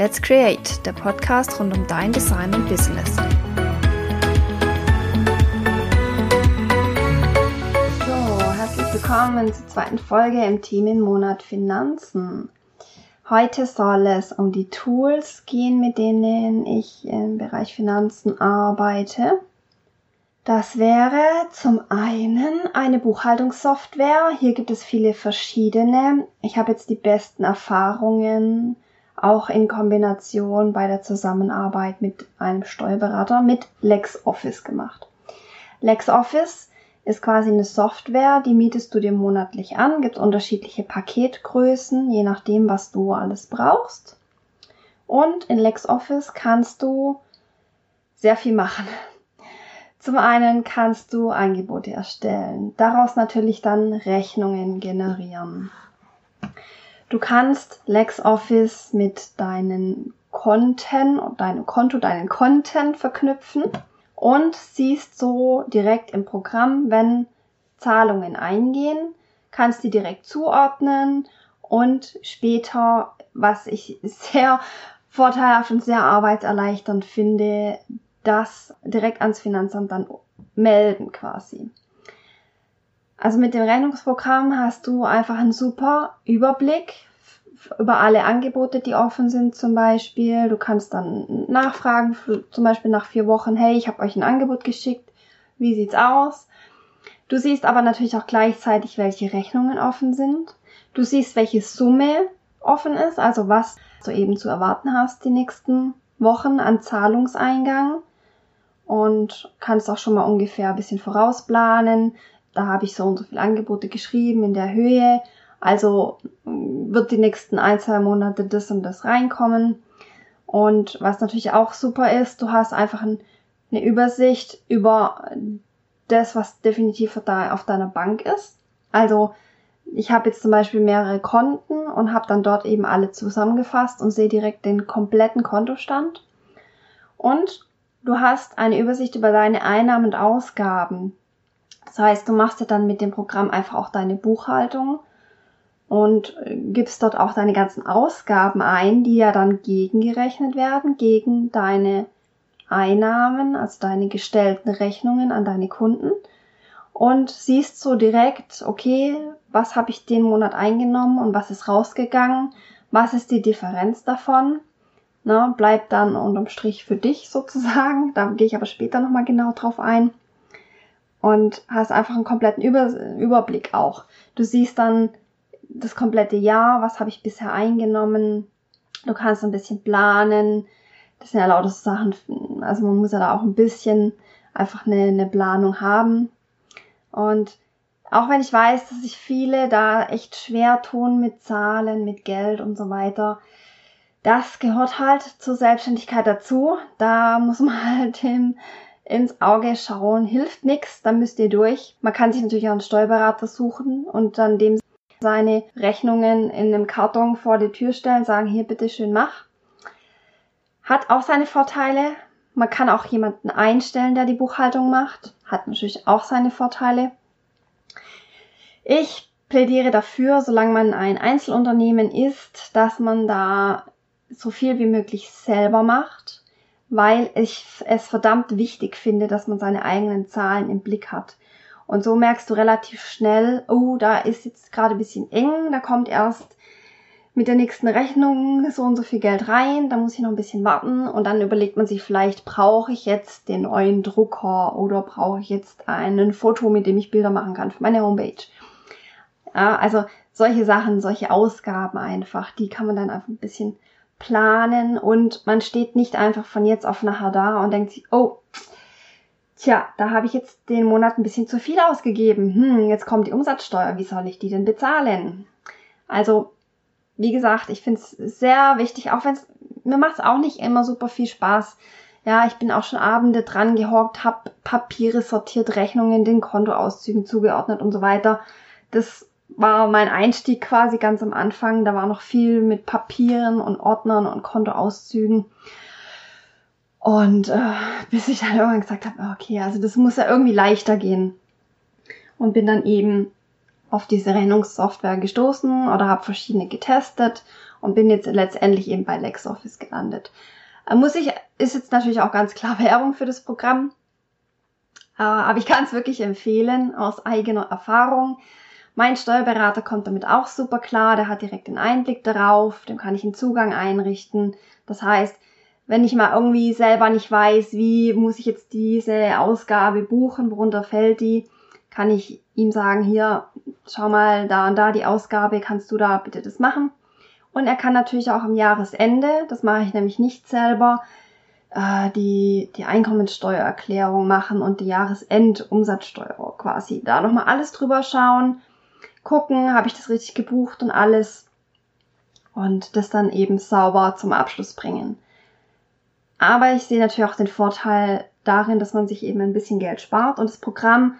Let's Create, der Podcast rund um dein Design und Business. So, herzlich willkommen zur zweiten Folge im Team im Monat Finanzen. Heute soll es um die Tools gehen, mit denen ich im Bereich Finanzen arbeite. Das wäre zum einen eine Buchhaltungssoftware. Hier gibt es viele verschiedene. Ich habe jetzt die besten Erfahrungen auch in Kombination bei der Zusammenarbeit mit einem Steuerberater mit LexOffice gemacht. LexOffice ist quasi eine Software, die mietest du dir monatlich an, gibt unterschiedliche Paketgrößen, je nachdem, was du alles brauchst. Und in LexOffice kannst du sehr viel machen. Zum einen kannst du Angebote erstellen, daraus natürlich dann Rechnungen generieren. Du kannst LexOffice mit deinen Konten deinem Konto, deinen Content verknüpfen und siehst so direkt im Programm, wenn Zahlungen eingehen, kannst die direkt zuordnen und später, was ich sehr vorteilhaft und sehr arbeitserleichternd finde, das direkt ans Finanzamt dann melden quasi. Also mit dem Rechnungsprogramm hast du einfach einen super Überblick über alle Angebote, die offen sind zum Beispiel. Du kannst dann nachfragen, zum Beispiel nach vier Wochen, hey, ich habe euch ein Angebot geschickt, wie sieht's aus? Du siehst aber natürlich auch gleichzeitig, welche Rechnungen offen sind. Du siehst, welche Summe offen ist, also was du eben zu erwarten hast die nächsten Wochen an Zahlungseingang und kannst auch schon mal ungefähr ein bisschen vorausplanen. Da habe ich so und so viele Angebote geschrieben in der Höhe. Also mm, wird die nächsten ein, zwei Monate das und das reinkommen. Und was natürlich auch super ist, du hast einfach ein, eine Übersicht über das, was definitiv auf deiner Bank ist. Also ich habe jetzt zum Beispiel mehrere Konten und habe dann dort eben alle zusammengefasst und sehe direkt den kompletten Kontostand. Und Du hast eine Übersicht über deine Einnahmen und Ausgaben. Das heißt, du machst dir dann mit dem Programm einfach auch deine Buchhaltung und äh, gibst dort auch deine ganzen Ausgaben ein, die ja dann gegengerechnet werden gegen deine Einnahmen, also deine gestellten Rechnungen an deine Kunden und siehst so direkt, okay, was habe ich den Monat eingenommen und was ist rausgegangen, was ist die Differenz davon ne, bleibt dann unterm Strich für dich sozusagen. Da gehe ich aber später nochmal genau drauf ein. Und hast einfach einen kompletten Über Überblick auch. Du siehst dann das komplette Jahr, was habe ich bisher eingenommen. Du kannst ein bisschen planen. Das sind ja lauter Sachen, also man muss ja da auch ein bisschen einfach eine, eine Planung haben. Und auch wenn ich weiß, dass sich viele da echt schwer tun mit Zahlen, mit Geld und so weiter, das gehört halt zur Selbstständigkeit dazu. Da muss man halt hin, ins Auge schauen. Hilft nix, dann müsst ihr durch. Man kann sich natürlich auch einen Steuerberater suchen und dann dem seine Rechnungen in einem Karton vor die Tür stellen, sagen, hier bitte schön mach. Hat auch seine Vorteile. Man kann auch jemanden einstellen, der die Buchhaltung macht. Hat natürlich auch seine Vorteile. Ich plädiere dafür, solange man ein Einzelunternehmen ist, dass man da so viel wie möglich selber macht, weil ich es verdammt wichtig finde, dass man seine eigenen Zahlen im Blick hat. Und so merkst du relativ schnell, oh, da ist jetzt gerade ein bisschen eng, da kommt erst mit der nächsten Rechnung so und so viel Geld rein, da muss ich noch ein bisschen warten und dann überlegt man sich vielleicht, brauche ich jetzt den neuen Drucker oder brauche ich jetzt ein Foto, mit dem ich Bilder machen kann für meine Homepage. Ja, also solche Sachen, solche Ausgaben einfach, die kann man dann einfach ein bisschen planen und man steht nicht einfach von jetzt auf nachher da und denkt sich, oh, tja, da habe ich jetzt den Monat ein bisschen zu viel ausgegeben. Hm, jetzt kommt die Umsatzsteuer, wie soll ich die denn bezahlen? Also, wie gesagt, ich finde es sehr wichtig, auch wenn es, mir macht es auch nicht immer super viel Spaß. Ja, ich bin auch schon Abende dran gehockt, habe Papiere sortiert, Rechnungen, den Kontoauszügen zugeordnet und so weiter. Das war mein Einstieg quasi ganz am Anfang. Da war noch viel mit Papieren und Ordnern und Kontoauszügen. Und äh, bis ich dann irgendwann gesagt habe, okay, also das muss ja irgendwie leichter gehen. Und bin dann eben auf diese Rechnungssoftware gestoßen oder habe verschiedene getestet und bin jetzt letztendlich eben bei LexOffice gelandet. Äh, muss ich, ist jetzt natürlich auch ganz klar Werbung für das Programm. Äh, aber ich kann es wirklich empfehlen aus eigener Erfahrung. Mein Steuerberater kommt damit auch super klar, der hat direkt den Einblick darauf, dem kann ich einen Zugang einrichten. Das heißt, wenn ich mal irgendwie selber nicht weiß, wie muss ich jetzt diese Ausgabe buchen, worunter fällt die, kann ich ihm sagen, hier, schau mal da und da die Ausgabe, kannst du da bitte das machen? Und er kann natürlich auch am Jahresende, das mache ich nämlich nicht selber, äh, die, die Einkommenssteuererklärung machen und die Jahresendumsatzsteuer quasi. Da nochmal alles drüber schauen, gucken, habe ich das richtig gebucht und alles. Und das dann eben sauber zum Abschluss bringen. Aber ich sehe natürlich auch den Vorteil darin, dass man sich eben ein bisschen Geld spart und das Programm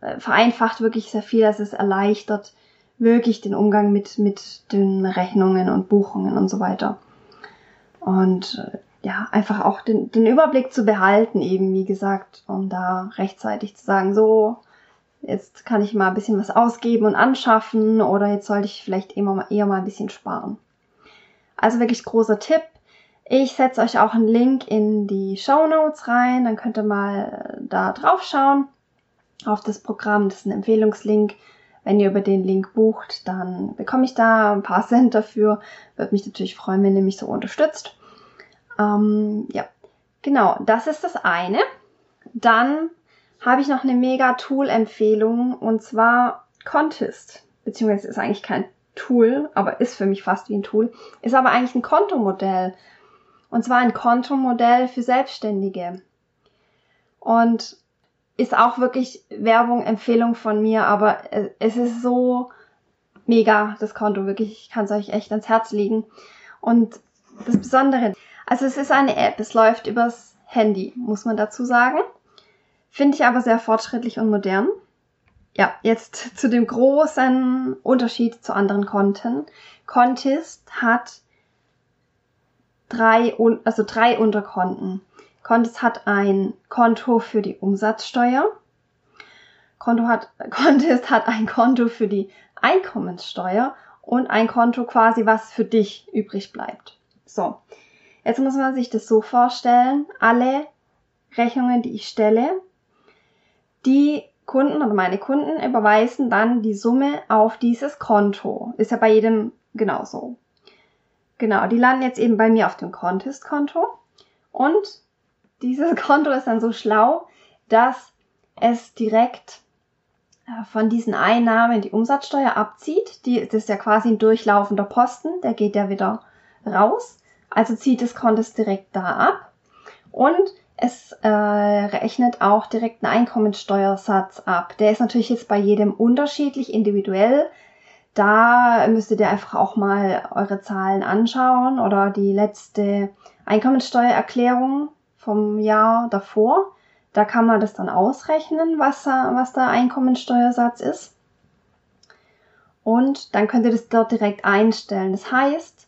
äh, vereinfacht wirklich sehr viel, dass es erleichtert wirklich den Umgang mit, mit den Rechnungen und Buchungen und so weiter. Und äh, ja, einfach auch den, den Überblick zu behalten, eben wie gesagt, um da rechtzeitig zu sagen, so, jetzt kann ich mal ein bisschen was ausgeben und anschaffen oder jetzt sollte ich vielleicht eher mal, eher mal ein bisschen sparen. Also wirklich großer Tipp. Ich setze euch auch einen Link in die Show Notes rein, dann könnt ihr mal äh, da drauf schauen auf das Programm. Das ist ein Empfehlungslink. Wenn ihr über den Link bucht, dann bekomme ich da ein paar Cent dafür. Würde mich natürlich freuen, wenn ihr mich so unterstützt. Ähm, ja, genau, das ist das eine. Dann habe ich noch eine mega Tool-Empfehlung und zwar Contest. Beziehungsweise ist eigentlich kein Tool, aber ist für mich fast wie ein Tool. Ist aber eigentlich ein Kontomodell. Und zwar ein Kontomodell für Selbstständige. Und ist auch wirklich Werbung, Empfehlung von mir, aber es ist so mega, das Konto, wirklich. Ich kann es euch echt ans Herz legen. Und das Besondere, also es ist eine App, es läuft übers Handy, muss man dazu sagen. Finde ich aber sehr fortschrittlich und modern. Ja, jetzt zu dem großen Unterschied zu anderen Konten. Contest hat drei, also drei Unterkonten. Contest hat ein Konto für die Umsatzsteuer. Konto hat, Contest hat ein Konto für die Einkommenssteuer und ein Konto quasi, was für dich übrig bleibt. So. Jetzt muss man sich das so vorstellen. Alle Rechnungen, die ich stelle, die Kunden oder meine Kunden überweisen dann die Summe auf dieses Konto. Ist ja bei jedem genauso. Genau, die landen jetzt eben bei mir auf dem Contest-Konto und dieses Konto ist dann so schlau, dass es direkt äh, von diesen Einnahmen die Umsatzsteuer abzieht. Die, das ist ja quasi ein durchlaufender Posten, der geht ja wieder raus. Also zieht das Konto direkt da ab. Und es äh, rechnet auch direkt einen Einkommensteuersatz ab. Der ist natürlich jetzt bei jedem unterschiedlich, individuell. Da müsstet ihr einfach auch mal eure Zahlen anschauen oder die letzte Einkommensteuererklärung vom Jahr davor. Da kann man das dann ausrechnen, was, was der Einkommensteuersatz ist. Und dann könnt ihr das dort direkt einstellen. Das heißt,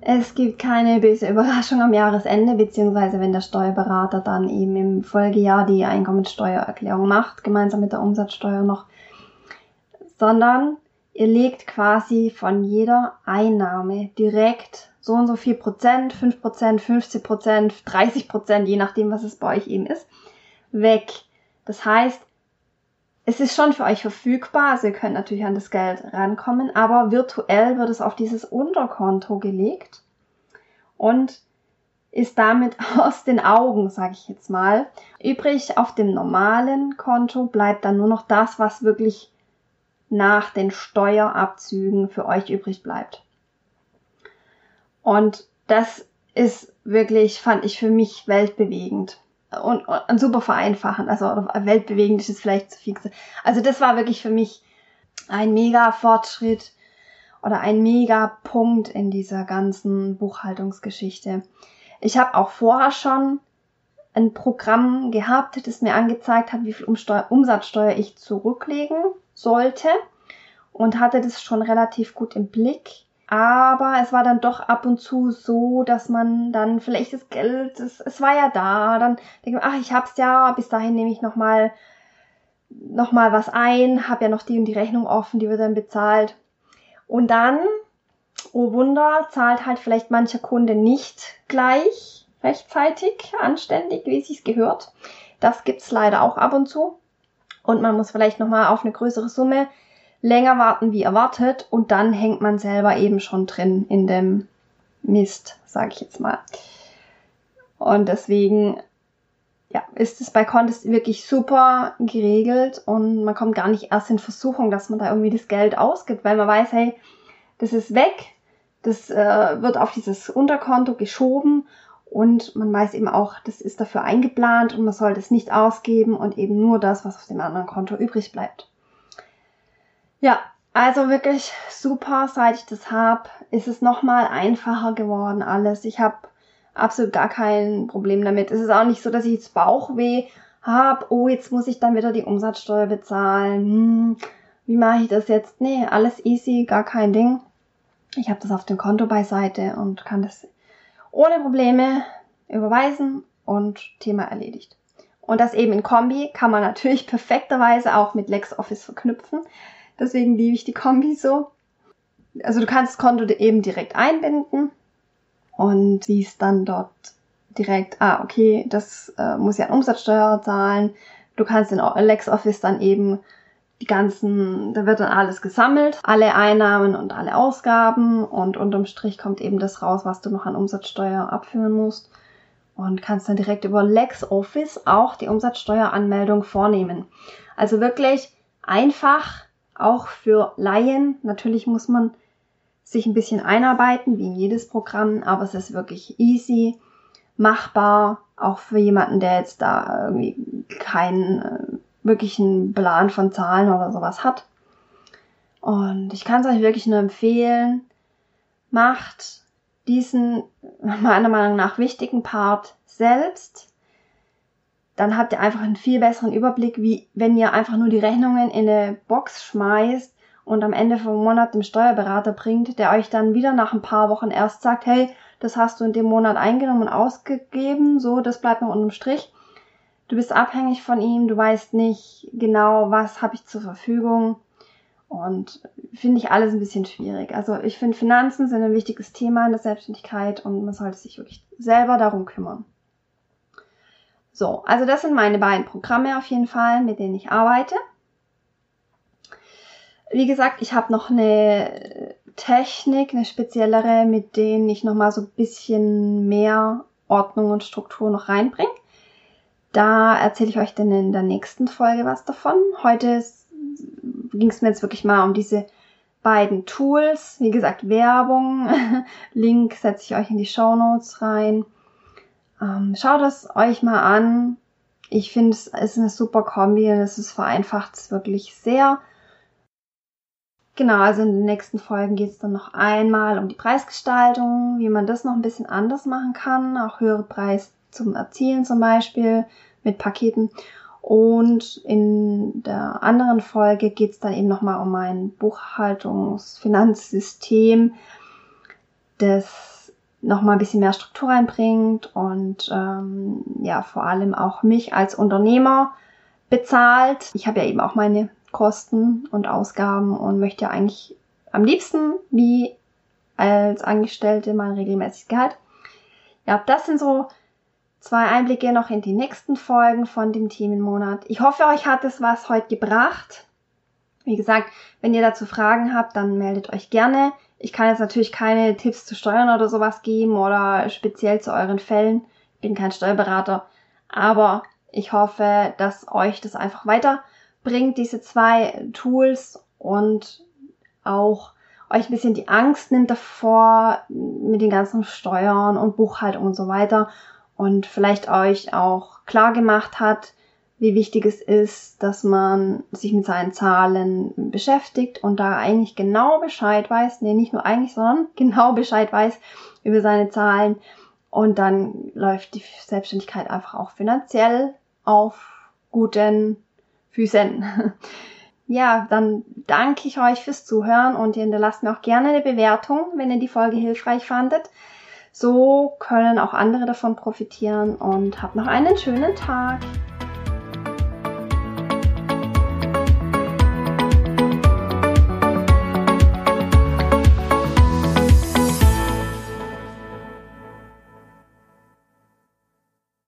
es gibt keine böse Überraschung am Jahresende, beziehungsweise wenn der Steuerberater dann eben im Folgejahr die Einkommensteuererklärung macht, gemeinsam mit der Umsatzsteuer noch, sondern ihr legt quasi von jeder Einnahme direkt so und so viel Prozent, 5 Prozent, 50 Prozent, 30 Prozent, je nachdem, was es bei euch eben ist, weg. Das heißt, es ist schon für euch verfügbar, also ihr könnt natürlich an das Geld rankommen, aber virtuell wird es auf dieses Unterkonto gelegt und ist damit aus den Augen, sage ich jetzt mal. Übrig auf dem normalen Konto bleibt dann nur noch das, was wirklich nach den Steuerabzügen für euch übrig bleibt. Und das ist wirklich, fand ich für mich weltbewegend. Und, und super vereinfachend. Also weltbewegend ist es vielleicht zu viel. Also das war wirklich für mich ein mega Fortschritt oder ein mega Punkt in dieser ganzen Buchhaltungsgeschichte. Ich habe auch vorher schon ein Programm gehabt, das mir angezeigt hat, wie viel Umsatzsteuer ich zurücklegen sollte und hatte das schon relativ gut im Blick. Aber es war dann doch ab und zu so, dass man dann vielleicht das Geld, es, es war ja da, dann denke ich, ach, ich hab's ja, bis dahin nehme ich nochmal nochmal was ein, habe ja noch die und die Rechnung offen, die wird dann bezahlt. Und dann, oh Wunder, zahlt halt vielleicht mancher Kunde nicht gleich rechtzeitig, anständig, wie es sich gehört. Das gibt's leider auch ab und zu. Und man muss vielleicht nochmal auf eine größere Summe länger warten wie erwartet und dann hängt man selber eben schon drin in dem Mist, sage ich jetzt mal. Und deswegen ja, ist es bei Contest wirklich super geregelt und man kommt gar nicht erst in Versuchung, dass man da irgendwie das Geld ausgibt, weil man weiß, hey, das ist weg, das äh, wird auf dieses Unterkonto geschoben und man weiß eben auch, das ist dafür eingeplant und man soll das nicht ausgeben und eben nur das, was auf dem anderen Konto übrig bleibt. Ja, also wirklich super, seit ich das habe, ist es nochmal einfacher geworden alles. Ich habe absolut gar kein Problem damit. Es ist auch nicht so, dass ich jetzt Bauchweh habe, oh, jetzt muss ich dann wieder die Umsatzsteuer bezahlen. Hm, wie mache ich das jetzt? Nee, alles easy, gar kein Ding. Ich habe das auf dem Konto beiseite und kann das ohne Probleme überweisen und Thema erledigt. Und das eben in Kombi kann man natürlich perfekterweise auch mit LexOffice verknüpfen. Deswegen liebe ich die Kombi so. Also du kannst das Konto eben direkt einbinden und siehst dann dort direkt, ah, okay, das äh, muss ja an Umsatzsteuer zahlen. Du kannst in LexOffice dann eben die ganzen, da wird dann alles gesammelt, alle Einnahmen und alle Ausgaben und unterm Strich kommt eben das raus, was du noch an Umsatzsteuer abführen musst und kannst dann direkt über LexOffice auch die Umsatzsteueranmeldung vornehmen. Also wirklich einfach, auch für Laien. Natürlich muss man sich ein bisschen einarbeiten, wie in jedes Programm, aber es ist wirklich easy, machbar, auch für jemanden, der jetzt da irgendwie keinen äh, wirklichen Plan von Zahlen oder sowas hat. Und ich kann es euch wirklich nur empfehlen, macht diesen meiner Meinung nach wichtigen Part selbst. Dann habt ihr einfach einen viel besseren Überblick, wie wenn ihr einfach nur die Rechnungen in eine Box schmeißt und am Ende vom Monat dem Steuerberater bringt, der euch dann wieder nach ein paar Wochen erst sagt, hey, das hast du in dem Monat eingenommen und ausgegeben, so, das bleibt noch unterm Strich. Du bist abhängig von ihm, du weißt nicht genau, was habe ich zur Verfügung. Und finde ich alles ein bisschen schwierig. Also ich finde, Finanzen sind ein wichtiges Thema in der Selbstständigkeit und man sollte sich wirklich selber darum kümmern. So, also das sind meine beiden Programme auf jeden Fall, mit denen ich arbeite. Wie gesagt, ich habe noch eine Technik, eine speziellere, mit denen ich nochmal so ein bisschen mehr Ordnung und Struktur noch reinbringe. Da erzähle ich euch dann in der nächsten Folge was davon. Heute ging es mir jetzt wirklich mal um diese beiden Tools. Wie gesagt, Werbung. Link setze ich euch in die Show Notes rein. Ähm, schaut es euch mal an. Ich finde, es ist eine super Kombi und es vereinfacht es wirklich sehr. Genau, also in den nächsten Folgen geht es dann noch einmal um die Preisgestaltung, wie man das noch ein bisschen anders machen kann, auch höhere Preis zum Erzielen zum Beispiel mit Paketen. Und in der anderen Folge geht es dann eben nochmal um ein Buchhaltungsfinanzsystem, das nochmal ein bisschen mehr Struktur reinbringt und ähm, ja vor allem auch mich als Unternehmer bezahlt. Ich habe ja eben auch meine Kosten und Ausgaben und möchte ja eigentlich am liebsten wie als Angestellte mein regelmäßiges Gehalt. Ja, das sind so zwei Einblicke noch in die nächsten Folgen von dem Themenmonat. Ich hoffe, euch hat es was heute gebracht. Wie gesagt, wenn ihr dazu Fragen habt, dann meldet euch gerne. Ich kann jetzt natürlich keine Tipps zu Steuern oder sowas geben oder speziell zu euren Fällen. Ich bin kein Steuerberater. Aber ich hoffe, dass euch das einfach weiterbringt, diese zwei Tools und auch euch ein bisschen die Angst nimmt davor mit den ganzen Steuern und Buchhaltung und so weiter und vielleicht euch auch klar gemacht hat, wie wichtig es ist, dass man sich mit seinen Zahlen beschäftigt und da eigentlich genau Bescheid weiß, nee, nicht nur eigentlich, sondern genau Bescheid weiß über seine Zahlen und dann läuft die Selbstständigkeit einfach auch finanziell auf guten Füßen. Ja, dann danke ich euch fürs Zuhören und ihr hinterlasst mir auch gerne eine Bewertung, wenn ihr die Folge hilfreich fandet. So können auch andere davon profitieren und habt noch einen schönen Tag.